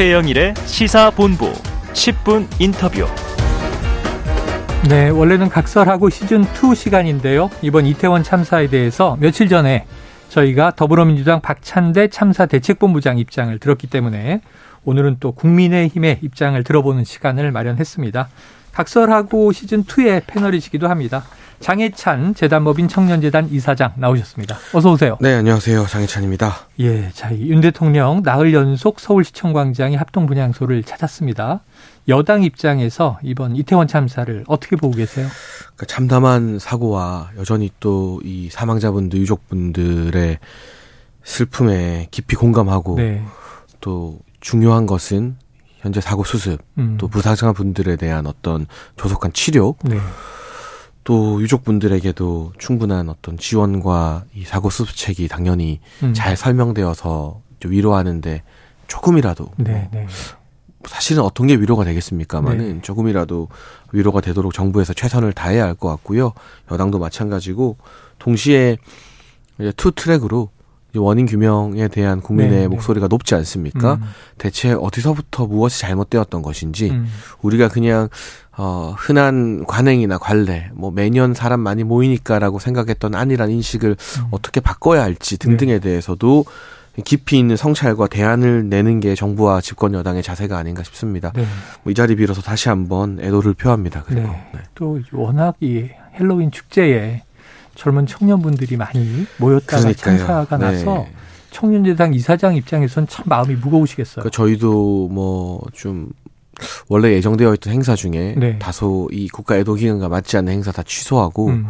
최영일의 시사본부 10분 인터뷰. 네, 원래는 각설하고 시즌 2 시간인데요. 이번 이태원 참사에 대해서 며칠 전에 저희가 더불어민주당 박찬대 참사 대책본부장 입장을 들었기 때문에 오늘은 또 국민의힘의 입장을 들어보는 시간을 마련했습니다. 각설하고 시즌 2의 패널이시기도 합니다. 장해찬 재단법인 청년재단 이사장 나오셨습니다. 어서 오세요. 네, 안녕하세요. 장해찬입니다. 예, 자, 윤 대통령 나흘 연속 서울시청 광장의 합동 분향소를 찾았습니다. 여당 입장에서 이번 이태원 참사를 어떻게 보고 계세요? 그러니까 참담한 사고와 여전히 또 이 사망자분들 유족분들의 슬픔에 깊이 공감하고 네. 또 중요한 것은 현재 사고 수습 음. 또 부상자 분들에 대한 어떤 조속한 치료 네. 또 유족분들에게도 충분한 어떤 지원과 이 사고 수습책이 당연히 음. 잘 설명되어서 위로하는데 조금이라도 네, 네. 사실은 어떤 게 위로가 되겠습니까만은 네. 조금이라도 위로가 되도록 정부에서 최선을 다해야 할 것 같고요. 여당도 마찬가지고 동시에 이제 two track으로 원인 규명에 대한 국민의 네, 네. 목소리가 네. 높지 않습니까? 음. 대체 어디서부터 무엇이 잘못되었던 것인지 음. 우리가 그냥 어 흔한 관행이나 관례 뭐 매년 사람 많이 모이니까라고 생각했던 아니란 인식을 음. 어떻게 바꿔야 할지 등등에 네. 대해서도 깊이 있는 성찰과 대안을 내는 게 정부와 집권 여당의 자세가 아닌가 싶습니다. 네. 뭐 이 자리 빌어서 다시 한번 애도를 표합니다. 그리고 네. 네. 또 워낙 이 헬로윈 축제에 젊은 청년분들이 많이 모였다가 그러니까요. 참사가 네. 나서 청년재당 이사장 입장에서는 참 마음이 무거우시겠어요. 그러니까 저희도 뭐 좀 원래 예정되어 있던 행사 중에 네. 다소 이 국가 애도 기간과 맞지 않는 행사 다 취소하고 음.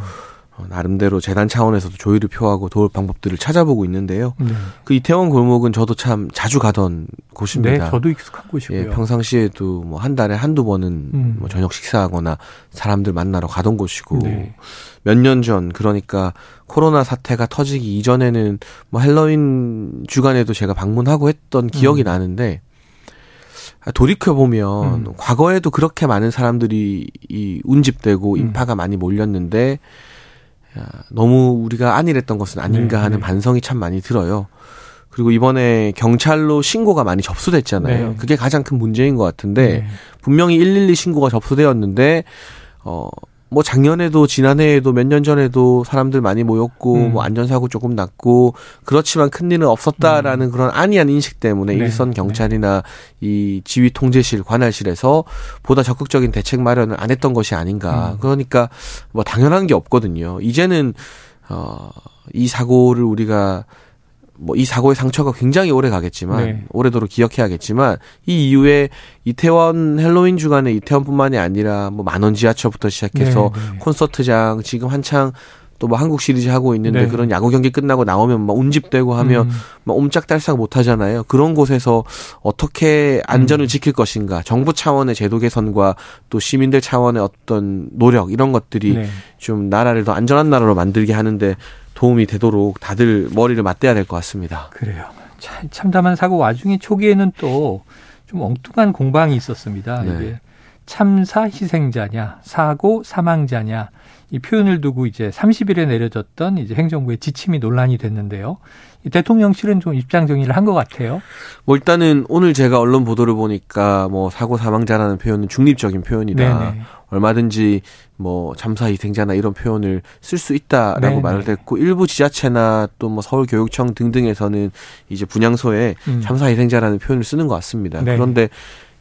어, 나름대로 재단 차원에서도 조의를 표하고 도울 방법들을 찾아보고 있는데요. 네. 그 이태원 골목은 저도 참 자주 가던 곳입니다. 네, 저도 익숙한 곳이고요. 예, 평상시에도 뭐 한 달에 한두 번은 음. 뭐 저녁 식사하거나 사람들 만나러 가던 곳이고 네. 몇년 전 그러니까 코로나 사태가 터지기 이전에는 뭐 헬로윈 주간에도 제가 방문하고 했던 기억이 음. 나는데 돌이켜 보면 음. 과거에도 그렇게 많은 사람들이 이 운집되고 음. 인파가 많이 몰렸는데 야, 너무 우리가 안일했던 것은 아닌가 네, 하는 네. 반성이 참 많이 들어요. 그리고 이번에 경찰로 신고가 많이 접수됐잖아요. 네. 그게 가장 큰 문제인 것 같은데 네. 분명히 112 신고가 접수되었는데 어. 뭐 작년에도 지난해에도 몇 년 전에도 사람들 많이 모였고 음. 뭐 안전사고 조금 났고 그렇지만 큰 일은 없었다라는 음. 그런 안이한 인식 때문에 네. 일선 네. 경찰이나 네. 이 지휘 통제실 관할실에서 보다 적극적인 대책 마련을 안 했던 것이 아닌가. 음. 그러니까 뭐 당연한 게 없거든요. 이제는 어이 사고를 우리가 뭐 이 사고의 상처가 굉장히 오래 가겠지만 네. 오래도록 기억해야겠지만 이 이후에 이태원 헬로윈 주간에 이태원뿐만이 아니라 뭐 만원 지하철부터 시작해서 네, 네. 콘서트장 지금 한창 또 뭐 한국 시리즈 하고 있는데 네. 그런 야구 경기 끝나고 나오면 막 운집되고 하면 음. 막 옴짝달싹 못 하잖아요. 그런 곳에서 어떻게 안전을 음. 지킬 것인가. 정부 차원의 제도 개선과 또 시민들 차원의 어떤 노력 이런 것들이 네. 좀 나라를 더 안전한 나라로 만들게 하는데 도움이 되도록 다들 머리를 맞대야 될 것 같습니다. 그래요. 참, 참담한 사고 와중에 초기에는 또 좀 엉뚱한 공방이 있었습니다. 네. 이게 참사 희생자냐, 사고 사망자냐 이 표현을 두고 이제 30일에 내려졌던 이제 행정부의 지침이 논란이 됐는데요. 대통령실은 좀 입장 정리를 한 것 같아요. 뭐 일단은 오늘 제가 언론 보도를 보니까 뭐 사고 사망자라는 표현은 중립적인 표현이다. 네네. 얼마든지 뭐 참사 희생자나 이런 표현을 쓸 수 있다라고 네네. 말을 했고 일부 지자체나 또 뭐 서울교육청 등등에서는 이제 분향소에 음. 참사 희생자라는 표현을 쓰는 것 같습니다. 네 그런데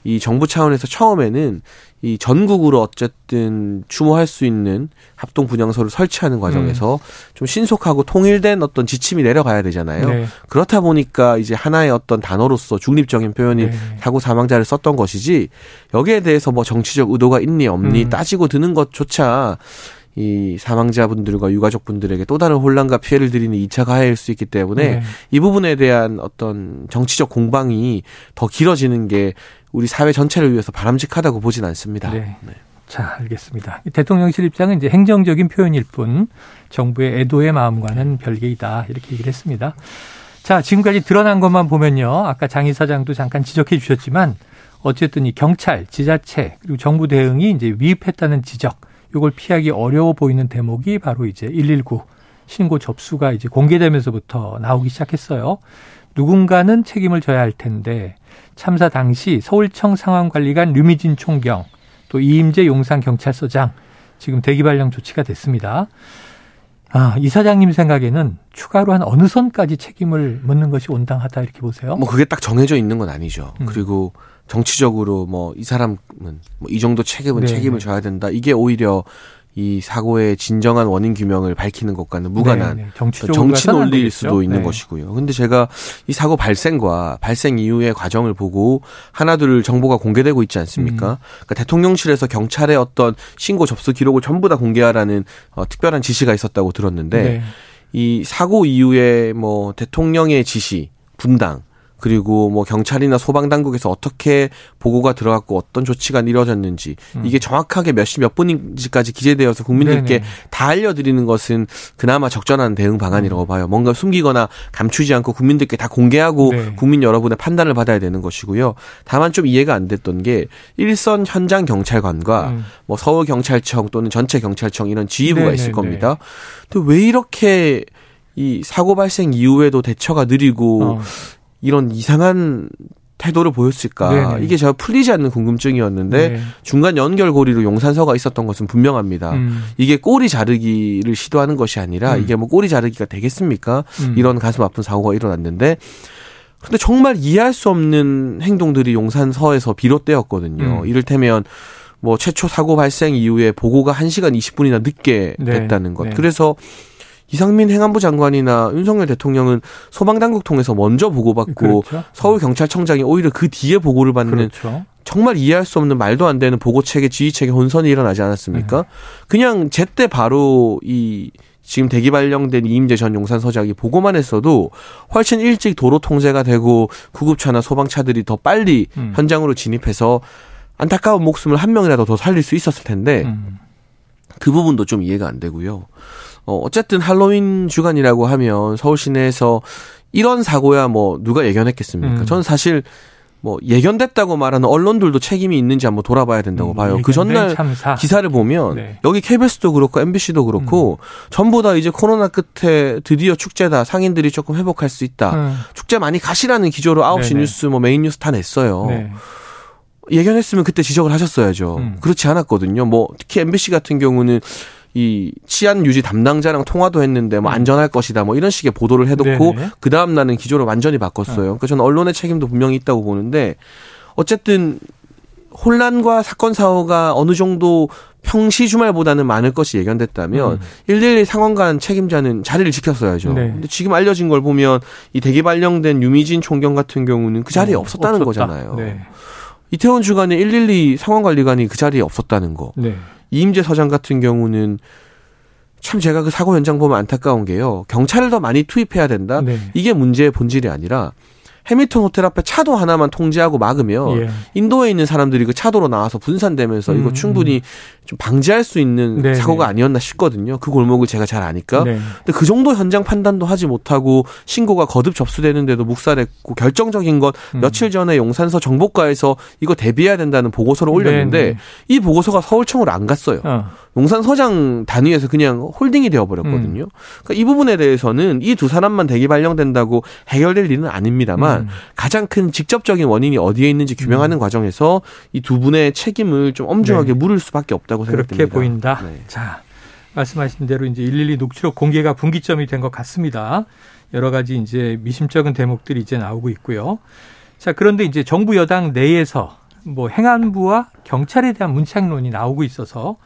이 정부 차원에서 처음에는 이 전국으로 어쨌든 추모할 수 있는 합동 분향소를 설치하는 과정에서 음. 좀 신속하고 통일된 어떤 지침이 내려가야 되잖아요. 네. 그렇다 보니까 이제 하나의 어떤 단어로서 중립적인 표현이 네. 사고 사망자를 썼던 것이지 여기에 대해서 뭐 정치적 의도가 있니 없니 음. 따지고 드는 것조차 이 사망자분들과 유가족분들에게 또 다른 혼란과 피해를 드리는 2차 가해일 수 있기 때문에 네. 이 부분에 대한 어떤 정치적 공방이 더 길어지는 게 우리 사회 전체를 위해서 바람직하다고 보진 않습니다. 네. 네. 자, 알겠습니다. 대통령실 입장은 이제 행정적인 표현일 뿐 정부의 애도의 마음과는 별개이다. 이렇게 얘기를 했습니다. 자, 지금까지 드러난 것만 보면요. 아까 장 이사장도 잠깐 지적해 주셨지만 어쨌든 이 경찰, 지자체, 그리고 정부 대응이 이제 위입했다는 지적, 이걸 피하기 어려워 보이는 대목이 바로 이제 119 신고 접수가 이제 공개되면서부터 나오기 시작했어요. 누군가는 책임을 져야 할 텐데 참사 당시 서울청 상황관리관 류미진 총경 또 이임재 용산 경찰서장 지금 대기 발령 조치가 됐습니다. 아, 이사장님 생각에는 추가로 한 어느 선까지 책임을 묻는 것이 온당하다 이렇게 보세요? 뭐 그게 딱 정해져 있는 건 아니죠. 음. 그리고 정치적으로 뭐 이 사람은 뭐 이 정도 책임은 네. 책임을 져야 된다. 이게 오히려 이 사고의 진정한 원인 규명을 밝히는 것과는 무관한 네, 네. 정치 논리일 수도 있는 네. 것이고요. 근데 제가 이 사고 발생과 발생 이후의 과정을 보고 하나둘 정보가 공개되고 있지 않습니까? 음. 그러니까 대통령실에서 경찰의 어떤 신고 접수 기록을 전부 다 공개하라는 어, 특별한 지시가 있었다고 들었는데 네. 이 사고 이후에 뭐 대통령의 지시, 분당 그리고 뭐 경찰이나 소방 당국에서 어떻게 보고가 들어갔고 어떤 조치가 이루어졌는지 음. 이게 정확하게 몇 시 몇 분인지까지 기재되어서 국민들께 네네. 다 알려드리는 것은 그나마 적절한 대응 방안이라고 음. 봐요. 뭔가 숨기거나 감추지 않고 국민들께 다 공개하고 네. 국민 여러분의 판단을 받아야 되는 것이고요. 다만 좀 이해가 안 됐던 게 일선 현장 경찰관과 음. 뭐 서울 경찰청 또는 전체 경찰청 이런 지휘부가 네네네. 있을 겁니다. 근데 왜 이렇게 이 사고 발생 이후에도 대처가 느리고 어. 이런 이상한 태도를 보였을까? 네네. 이게 제가 풀리지 않는 궁금증이었는데 네. 중간 연결고리로 용산서가 있었던 것은 분명합니다. 음. 이게 꼬리 자르기를 시도하는 것이 아니라 음. 이게 뭐 꼬리 자르기가 되겠습니까? 음. 이런 가슴 아픈 사고가 일어났는데 근데 정말 이해할 수 없는 행동들이 용산서에서 비롯되었거든요. 음. 이를테면 뭐 최초 사고 발생 이후에 보고가 1시간 20분이나 늦게 네. 됐다는 것. 네. 그래서 이상민 행안부 장관이나 윤석열 대통령은 소방당국 통해서 먼저 보고받고 그렇죠. 서울경찰청장이 오히려 그 뒤에 보고를 받는 그렇죠. 정말 이해할 수 없는 말도 안 되는 보고 체계, 지휘 체계 혼선이 일어나지 않았습니까? 네. 그냥 제때 바로 이 지금 대기 발령된 이임재 전 용산 서장이 보고만 했어도 훨씬 일찍 도로 통제가 되고 구급차나 소방차들이 더 빨리 음. 현장으로 진입해서 안타까운 목숨을 한 명이라도 더 살릴 수 있었을 텐데 음. 그 부분도 좀 이해가 안 되고요. 어, 어쨌든 할로윈 주간이라고 하면 서울 시내에서 이런 사고야 뭐 누가 예견했겠습니까? 음. 저는 사실 뭐 예견됐다고 말하는 언론들도 책임이 있는지 한번 돌아봐야 된다고 음, 봐요. 그 전날 참사. 기사를 보면 네. 여기 KBS도 그렇고 MBC도 그렇고 음. 전부 다 이제 코로나 끝에 드디어 축제다. 상인들이 조금 회복할 수 있다. 음. 축제 많이 가시라는 기조로 9시 네네. 뉴스 뭐 메인 뉴스 다 냈어요. 네. 예견했으면 그때 지적을 하셨어야죠. 음. 그렇지 않았거든요. 뭐 특히 MBC 같은 경우는 이 치안 유지 담당자랑 통화도 했는데 뭐 음. 안전할 것이다 뭐 이런 식의 보도를 해놓고 그 다음 날은 기조를 완전히 바꿨어요. 어. 그러니까 저는 언론의 책임도 분명히 있다고 보는데 어쨌든 혼란과 사건 사고가 어느 정도 평시 주말보다는 많을 것이 예견됐다면 음. 112 상황관 책임자는 자리를 지켰어야죠. 네. 근데 지금 알려진 걸 보면 이 대기 발령된 유미진 총경 같은 경우는 그 자리에 어, 없었다는 없었다. 거잖아요. 네. 이태원 주간에 112 상황관리관이 그 자리에 없었다는 거. 네. 이임재 서장 같은 경우는 참 제가 그 사고 현장 보면 안타까운 게요. 경찰을 더 많이 투입해야 된다. 네. 이게 문제의 본질이 아니라 해밀턴 호텔 앞에 차도 하나만 통제하고 막으면 예. 인도에 있는 사람들이 그 차도로 나와서 분산되면서 음, 이거 충분히 음. 좀 방지할 수 있는 네 사고가 네. 아니었나 싶거든요. 그 골목을 제가 잘 아니까. 네. 근데 그 정도 현장 판단도 하지 못하고 신고가 거듭 접수되는데도 묵살했고 결정적인 것 음. 며칠 전에 용산서 정보과에서 이거 대비해야 된다는 보고서를 올렸는데 네네. 네. 이 보고서가 서울청으로 안 갔어요. 어. 용산서장 단위에서 그냥 홀딩이 되어버렸거든요. 음. 그러니까 이 부분에 대해서는 이 두 사람만 대기 발령된다고 해결될 일은 아닙니다만 음. 가장 큰 직접적인 원인이 어디에 있는지 규명하는 음. 과정에서 이 두 분의 책임을 좀 엄중하게 네. 물을 수밖에 없다고 생각됩니다. 그렇게 보인다. 네. 자, 말씀하신 대로 이제 112 녹취록 공개가 분기점이 된 것 같습니다. 여러 가지 이제 미심쩍은 대목들이 이제 나오고 있고요. 자, 그런데 이제 정부 여당 내에서 뭐 행안부와 경찰에 대한 문착론이 나오고 있어서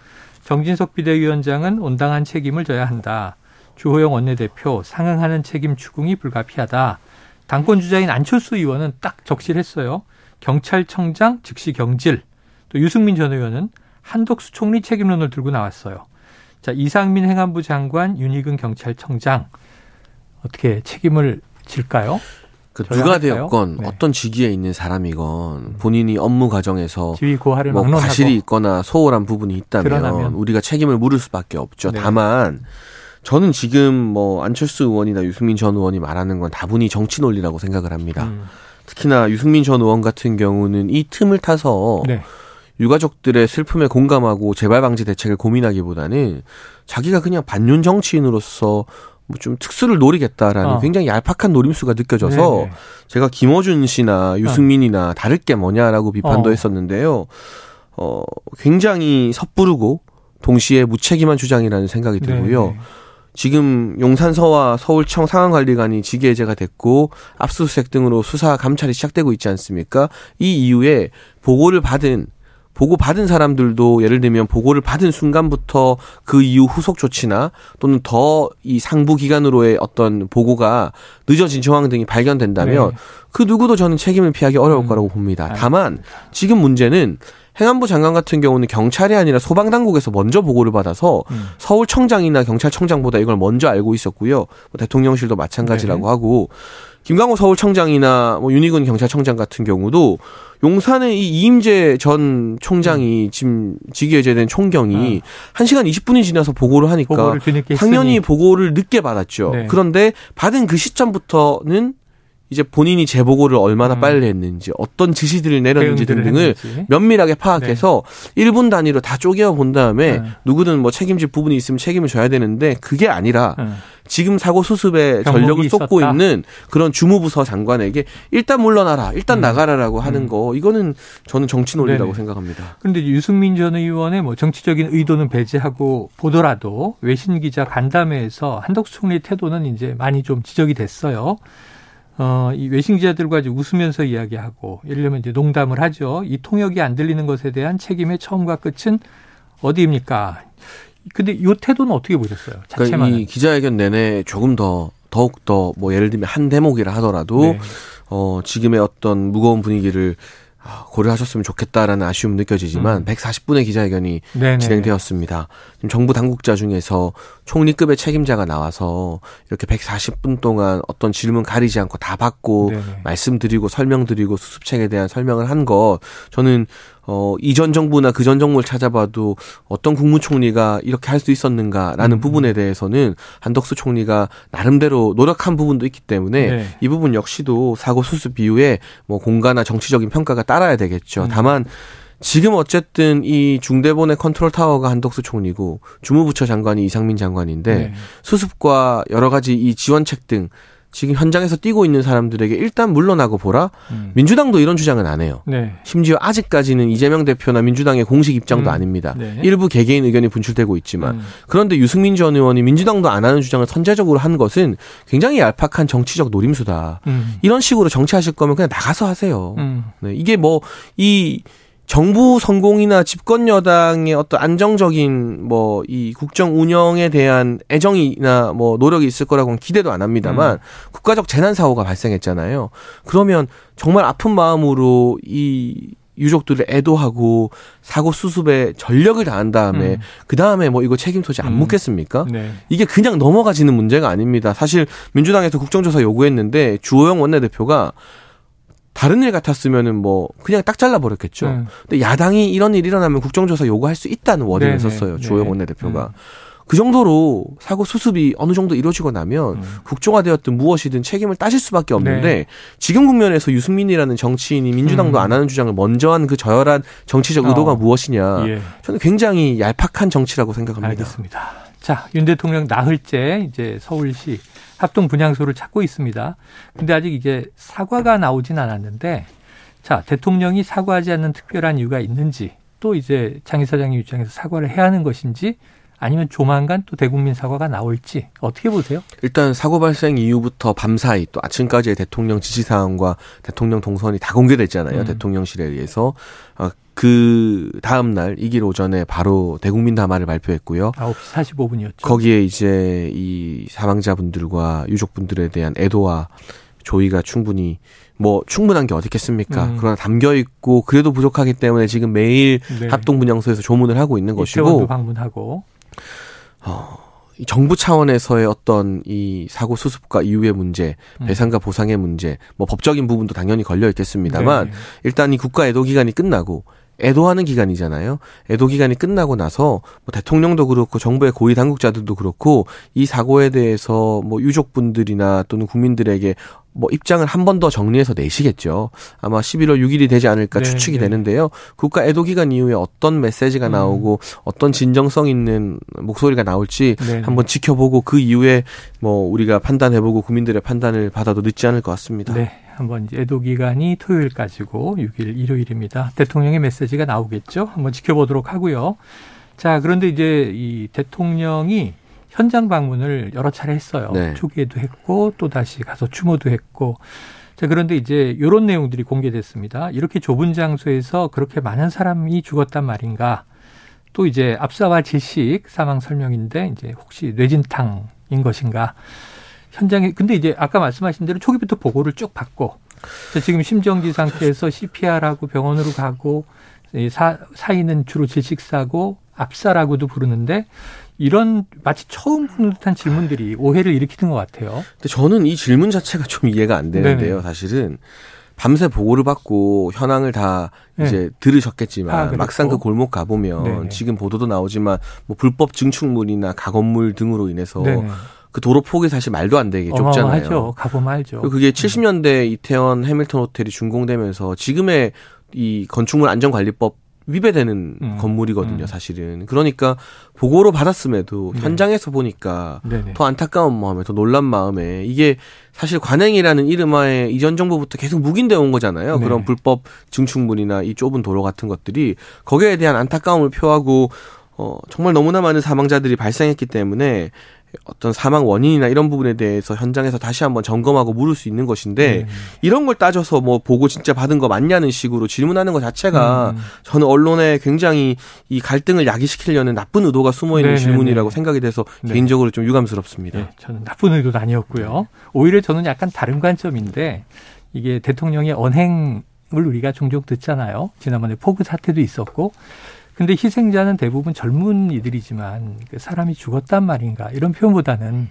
정진석 비대위원장은 온당한 책임을 져야 한다. 주호영 원내대표 상응하는 책임 추궁이 불가피하다. 당권 주자인 안철수 의원은 딱 적실했어요. 경찰청장 즉시 경질. 또 유승민 전 의원은 한덕수 총리 책임론을 들고 나왔어요. 자, 이상민 행안부 장관, 윤희근 경찰청장 어떻게 책임을 질까요? 그 누가 되었건 네. 어떤 직위에 있는 사람이건 본인이 업무 과정에서 뭐 과실이 있거나 소홀한 부분이 있다면 드러나면. 우리가 책임을 물을 수밖에 없죠. 네. 다만 저는 지금 뭐 안철수 의원이나 유승민 전 의원이 말하는 건 다분히 정치 논리라고 생각을 합니다. 음. 특히나 유승민 전 의원 같은 경우는 이 틈을 타서 네. 유가족들의 슬픔에 공감하고 재발 방지 대책을 고민하기보다는 자기가 그냥 반윤 정치인으로서 뭐 좀 특수를 노리겠다라는 어. 굉장히 얄팍한 노림수가 느껴져서 네네. 제가 김어준 씨나 유승민이나 어. 다를 게 뭐냐라고 비판도 어. 했었는데요. 어, 굉장히 섣부르고 동시에 무책임한 주장이라는 생각이 들고요. 네네. 지금 용산서와 서울청 상황관리관이 직위해제가 됐고 압수수색 등으로 수사 감찰이 시작되고 있지 않습니까? 이 이후에 보고를 받은 보고 받은 사람들도 예를 들면 보고를 받은 순간부터 그 이후 후속 조치나 또는 더 이 상부 기관으로의 어떤 보고가 늦어진 정황 등이 발견된다면 네. 그 누구도 저는 책임을 피하기 어려울 음. 거라고 봅니다. 다만 지금 문제는 행안부 장관 같은 경우는 경찰이 아니라 소방당국에서 먼저 보고를 받아서 음. 서울청장이나 경찰청장보다 이걸 먼저 알고 있었고요. 뭐 대통령실도 마찬가지라고 네. 하고 김광호 서울청장이나 뭐 윤희근 경찰청장 같은 경우도 용산의 이 이임재 전 총장이 음. 지금 직위해제된 총경이 아. 1시간 20분이 지나서 보고를 하니까 당연히 보고를 늦게 받았죠. 네. 그런데 받은 그 시점부터는 이제 본인이 재보고를 얼마나 음. 빨리 했는지 어떤 지시들을 내렸는지 등등을 했는지. 면밀하게 파악해서 네. 1분 단위로 다 쪼개어 본 다음에 네. 누구든 뭐 책임질 부분이 있으면 책임을 져야 되는데 그게 아니라 네. 지금 사고 수습에 전력을 쏟고 있었다. 있는 그런 주무부서 장관에게 일단 물러나라, 일단 음. 나가라라고 음. 하는 거 이거는 저는 정치 논리라고 네네. 생각합니다. 그런데 유승민 전 의원의 뭐 정치적인 의도는 배제하고 보더라도 외신 기자 간담회에서 한덕수 총리 태도는 이제 많이 좀 지적이 됐어요. 어, 이 외신 기자들과 이제 웃으면서 이야기하고, 예를 들면 이제 농담을 하죠. 이 통역이 안 들리는 것에 대한 책임의 처음과 끝은 어디입니까? 근데 이 태도는 어떻게 보셨어요? 그러니까 이 기자회견 내내 조금 더 더욱 더 뭐 예를 들면 한 대목이라 하더라도 네. 어 지금의 어떤 무거운 분위기를 아, 고려하셨으면 좋겠다라는 아쉬움 느껴지지만 음. 140분의 기자회견이 네네. 진행되었습니다. 지금 정부 당국자 중에서 총리급의 책임자가 나와서 이렇게 140분 동안 어떤 질문 가리지 않고 다 받고 네네. 말씀드리고 설명드리고 수습책에 대한 설명을 한 것 저는 어, 이전 정부나 그 전 정부를 찾아봐도 어떤 국무총리가 이렇게 할 수 있었는가라는 음. 부분에 대해서는 한덕수 총리가 나름대로 노력한 부분도 있기 때문에 네. 이 부분 역시도 사고 수습 이후에 뭐 공가나 정치적인 평가가 따라야 되겠죠. 음. 다만 지금 어쨌든 이 중대본의 컨트롤 타워가 한덕수 총리고 주무부처 장관이 이상민 장관인데 네. 수습과 여러 가지 이 지원책 등 지금 현장에서 뛰고 있는 사람들에게 일단 물러나고 보라. 음. 민주당도 이런 주장은 안 해요. 네. 심지어 아직까지는 이재명 대표나 민주당의 공식 입장도 음. 아닙니다. 네. 일부 개개인 의견이 분출되고 있지만 음. 그런데 유승민 전 의원이 민주당도 안 하는 주장을 선제적으로 한 것은 굉장히 얄팍한 정치적 노림수다. 음. 이런 식으로 정치하실 거면 그냥 나가서 하세요. 음. 네. 이게 뭐이 정부 성공이나 집권 여당의 어떤 안정적인 뭐 이 국정 운영에 대한 애정이나 뭐 노력이 있을 거라고는 기대도 안 합니다만 음. 국가적 재난 사고가 발생했잖아요. 그러면 정말 아픈 마음으로 이 유족들을 애도하고 사고 수습에 전력을 다한 다음에 음. 그 다음에 뭐 이거 책임 소지 안 음. 묻겠습니까? 네. 이게 그냥 넘어가지는 문제가 아닙니다. 사실 민주당에서 국정조사 요구했는데 주호영 원내대표가 다른 일 같았으면은 뭐 그냥 딱 잘라 버렸겠죠. 음. 근데 야당이 이런 일 일어나면 국정조사 요구할 수 있다는 워딩을 네네. 썼어요. 주호영 네. 원내대표가. 음. 그 정도로 사고 수습이 어느 정도 이루어지고 나면 음. 국정화되었든 무엇이든 책임을 따질 수밖에 없는데 네. 지금 국면에서 유승민이라는 정치인이 민주당도 음. 안 하는 주장을 먼저 한 그 저열한 정치적 의도가 어. 무엇이냐. 예. 저는 굉장히 얄팍한 정치라고 생각합니다. 알겠습니다. 자, 윤 대통령 나흘째 이제 서울시 합동 분향소를 찾고 있습니다. 근데 아직 이제 사과가 나오진 않았는데 자, 대통령이 사과하지 않는 특별한 이유가 있는지 또 이제 장 이사장님 입장에서 사과를 해야 하는 것인지 아니면 조만간 또 대국민 사과가 나올지 어떻게 보세요? 일단 사고 발생 이후부터 밤사이 또 아침까지의 대통령 지시 사항과 대통령 동선이 다 공개됐잖아요. 음. 대통령실에 의해서. 아, 그 다음 날 이길 오전에 바로 대국민 담화를 발표했고요. 9시 45분이었죠. 거기에 이제 이 사망자분들과 유족분들에 대한 애도와 조의가 충분히 뭐 충분한 게 어딨겠습니까? 음. 그러나 담겨 있고 그래도 부족하기 때문에 지금 매일 네. 합동 분향소에서 조문을 하고 있는 것이고 방문하고 어, 정부 차원에서의 어떤 이 사고 수습과 이후의 문제, 음. 배상과 보상의 문제, 뭐 법적인 부분도 당연히 걸려 있겠습니다만 네. 일단 이 국가 애도 기간이 끝나고 애도하는 기간이잖아요. 애도 기간이 끝나고 나서 뭐 대통령도 그렇고 정부의 고위 당국자들도 그렇고 이 사고에 대해서 뭐 유족분들이나 또는 국민들에게 뭐 입장을 한 번 더 정리해서 내시겠죠. 아마 11월 6일이 되지 않을까 네, 추측이 네. 되는데요. 국가 애도 기간 이후에 어떤 메시지가 음. 나오고 어떤 진정성 있는 목소리가 나올지 네, 네. 한번 지켜보고 그 이후에 뭐 우리가 판단해보고 국민들의 판단을 받아도 늦지 않을 것 같습니다. 네. 한번 애도 기간이 토요일까지고 6일 일요일입니다. 대통령의 메시지가 나오겠죠. 한번 지켜보도록 하고요. 자, 그런데 이제 이 대통령이 현장 방문을 여러 차례 했어요. 네. 초기에도 했고 또 다시 가서 추모도 했고. 자, 그런데 이제 이런 내용들이 공개됐습니다. 이렇게 좁은 장소에서 그렇게 많은 사람이 죽었단 말인가? 또 이제 압사와 질식 사망 설명인데 이제 혹시 뇌진탕인 것인가? 현장에 근데 이제 아까 말씀하신 대로 초기부터 보고를 쭉 받고 지금 심정지 상태에서 CPR하고 병원으로 가고 사, 사인은 주로 질식사고 압사라고도 부르는데 이런 마치 처음 보는 듯한 질문들이 오해를 일으키는 것 같아요. 근데 저는 이 질문 자체가 좀 이해가 안 되는데요. 네네. 사실은 밤새 보고를 받고 현황을 다 네. 이제 들으셨겠지만 아, 막상 그 골목 가 보면 네네. 지금 보도도 나오지만 뭐 불법 증축물이나 가건물 등으로 인해서 네네. 그 도로 폭이 사실 말도 안 되게 좁잖아요. 하죠. 가보면 알죠. 그게 70년대 이태원 해밀턴 호텔이 준공되면서 지금의 이 건축물 안전관리법 위배되는 음. 건물이거든요, 음. 사실은. 그러니까 보고로 받았음에도 네. 현장에서 보니까 네네. 더 안타까운 마음에 더 놀란 마음에 이게 사실 관행이라는 이름하에 이전 정부부터 계속 묵인되어 온 거잖아요. 네. 그런 불법 증축물이나 이 좁은 도로 같은 것들이 거기에 대한 안타까움을 표하고 어 정말 너무나 많은 사망자들이 발생했기 때문에 어떤 사망 원인이나 이런 부분에 대해서 현장에서 다시 한번 점검하고 물을 수 있는 것인데 네. 이런 걸 따져서 뭐 보고 진짜 받은 거 맞냐는 식으로 질문하는 것 자체가 음. 저는 언론에 굉장히 이 갈등을 야기시키려는 나쁜 의도가 숨어 있는 네, 네 질문이라고 네. 생각이 돼서 네. 개인적으로 좀 유감스럽습니다. 네, 저는 나쁜 의도는 아니었고요. 오히려 저는 약간 다른 관점인데 이게 대통령의 언행을 우리가 종종 듣잖아요. 지난번에 포그 사태도 있었고 근데 희생자는 대부분 젊은 이들이지만 그 사람이 죽었단 말인가 이런 표현보다는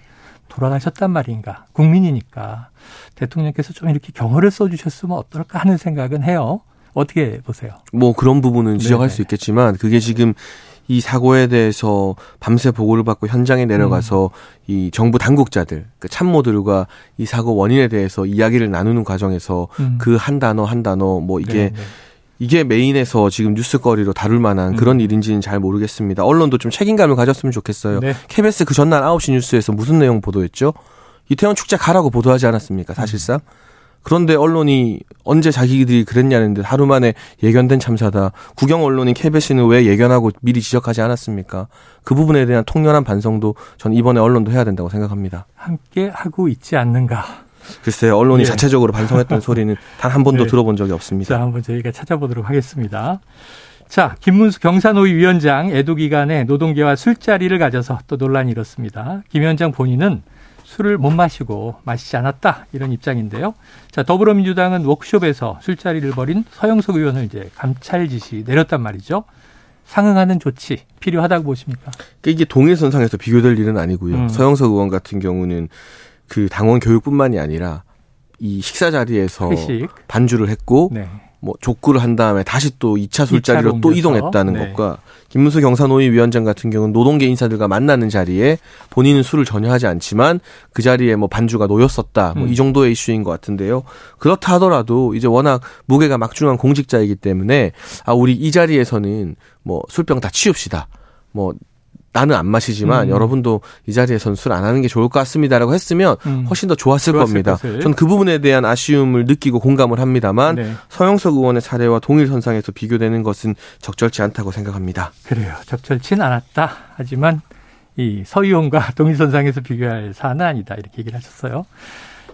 돌아가셨단 말인가 국민이니까 대통령께서 좀 이렇게 경호를 써주셨으면 어떨까 하는 생각은 해요. 어떻게 보세요? 뭐 그런 부분은 지적할 네네. 수 있겠지만 그게 지금 이 사고에 대해서 밤새 보고를 받고 현장에 내려가서 음. 이 정부 당국자들, 그 참모들과 이 사고 원인에 대해서 이야기를 나누는 과정에서 음. 그한 단어 한 단어 뭐 이게 네네. 이게 메인에서 지금 뉴스거리로 다룰 만한 음. 그런 일인지는 잘 모르겠습니다. 언론도 좀 책임감을 가졌으면 좋겠어요. 네. KBS 그 전날 9시 뉴스에서 무슨 내용 보도했죠? 이태원 축제 가라고 보도하지 않았습니까? 사실상. 그런데 언론이 언제 자기들이 그랬냐는 데 하루 만에 예견된 참사다. 국영 언론인 KBS는 왜 예견하고 미리 지적하지 않았습니까? 그 부분에 대한 통렬한 반성도 전 이번에 언론도 해야 된다고 생각합니다. 함께 하고 있지 않는가. 글쎄요, 언론이 예. 자체적으로 반성했던 소리는 단 한 번도 네. 들어본 적이 없습니다. 자, 한번 저희가 찾아보도록 하겠습니다. 자, 김문수 경산노위 위원장 애도 기간에 노동계와 술자리를 가져서 또 논란이 일었습니다. 김 위원장 본인은 술을 못 마시고 마시지 않았다 이런 입장인데요. 자, 더불어민주당은 워크숍에서 술자리를 벌인 서영석 의원을 이제 감찰 지시 내렸단 말이죠. 상응하는 조치 필요하다고 보십니까? 이게 동일선상에서 비교될 일은 아니고요. 음. 서영석 의원 같은 경우는 그 당원 교육뿐만이 아니라 이 식사 자리에서 회식. 반주를 했고 네. 뭐 족구를 한 다음에 다시 또 2차 술자리로 또 이동했다는 네. 것과 김문수 경사노위 위원장 같은 경우는 노동계 인사들과 만나는 자리에 본인은 술을 전혀 하지 않지만 그 자리에 뭐 반주가 놓였었다. 뭐이 음. 정도의 이슈인 것 같은데요. 그렇다 하더라도 이제 워낙 무게가 막중한 공직자이기 때문에 아 우리 이 자리에서는 뭐 술병 다 치웁시다. 뭐 나는 안 마시지만 음. 여러분도 이 자리에서는 술안 하는 게 좋을 것 같습니다라고 했으면 음. 훨씬 더 좋았을, 겁니다. 전 그 부분에 대한 아쉬움을 느끼고 공감을 합니다만 네. 서영석 의원의 사례와 동일 선상에서 비교되는 것은 적절치 않다고 생각합니다. 그래요. 적절치는 않았다. 하지만 이 서 의원과 동일 선상에서 비교할 사안은 아니다. 이렇게 얘기를 하셨어요.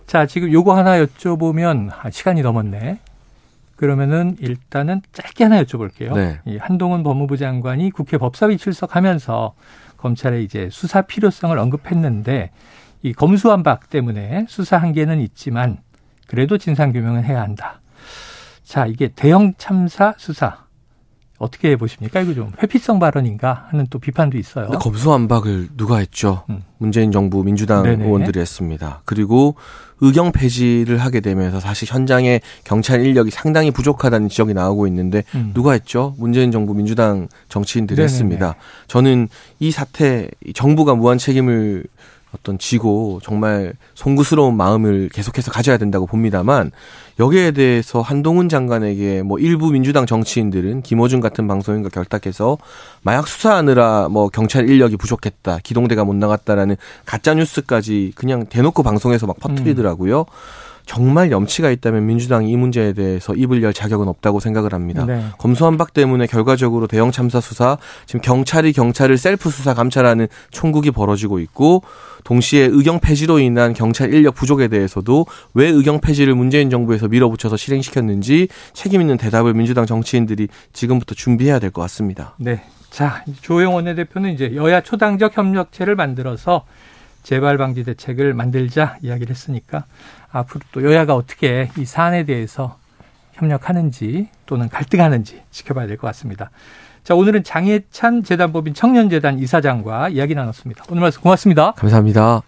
자, 지금 요거 하나 여쭤보면 아, 시간이 넘었네. 그러면은 일단은 짧게 하나 여쭤볼게요. 네. 이 한동훈 법무부 장관이 국회 법사위 출석하면서 검찰의 이제 수사 필요성을 언급했는데 이 검수완박 때문에 수사 한계는 있지만 그래도 진상 규명은 해야 한다. 자, 이게 대형 참사 수사 어떻게 보십니까? 이거 좀 회피성 발언인가 하는 또 비판도 있어요. 검수완박을 누가 했죠? 음. 문재인 정부 민주당 네네. 의원들이 했습니다. 그리고 의경 폐지를 하게 되면서 사실 현장에 경찰 인력이 상당히 부족하다는 지적이 나오고 있는데 음. 누가 했죠? 문재인 정부 민주당 정치인들이 네네네. 했습니다. 저는 이 사태 정부가 무한 책임을 어떤 지고 정말 송구스러운 마음을 계속해서 가져야 된다고 봅니다만 여기에 대해서 한동훈 장관에게 뭐 일부 민주당 정치인들은 김어준 같은 방송인과 결탁해서 마약 수사하느라 뭐 경찰 인력이 부족했다 기동대가 못 나갔다라는 가짜 뉴스까지 그냥 대놓고 방송에서 막 퍼뜨리더라고요. 음. 정말 염치가 있다면 민주당이 이 문제에 대해서 입을 열 자격은 없다고 생각을 합니다. 네. 검수완박 때문에 결과적으로 대형 참사 수사 지금 경찰이 경찰을 셀프 수사 감찰하는 총국이 벌어지고 있고 동시에 의경 폐지로 인한 경찰 인력 부족에 대해서도 왜 의경 폐지를 문재인 정부에서 밀어붙여서 실행시켰는지 책임 있는 대답을 민주당 정치인들이 지금부터 준비해야 될 것 같습니다. 네. 자, 조영 원내대표는 이제 여야 초당적 협력체를 만들어서 재발 방지 대책을 만들자 이야기를 했으니까 앞으로 또 여야가 어떻게 이 사안에 대해서 협력하는지 또는 갈등하는지 지켜봐야 될 것 같습니다. 자, 오늘은 장혜찬 재단법인 청년재단 이사장과 이야기 나눴습니다. 오늘 말씀 고맙습니다. 감사합니다.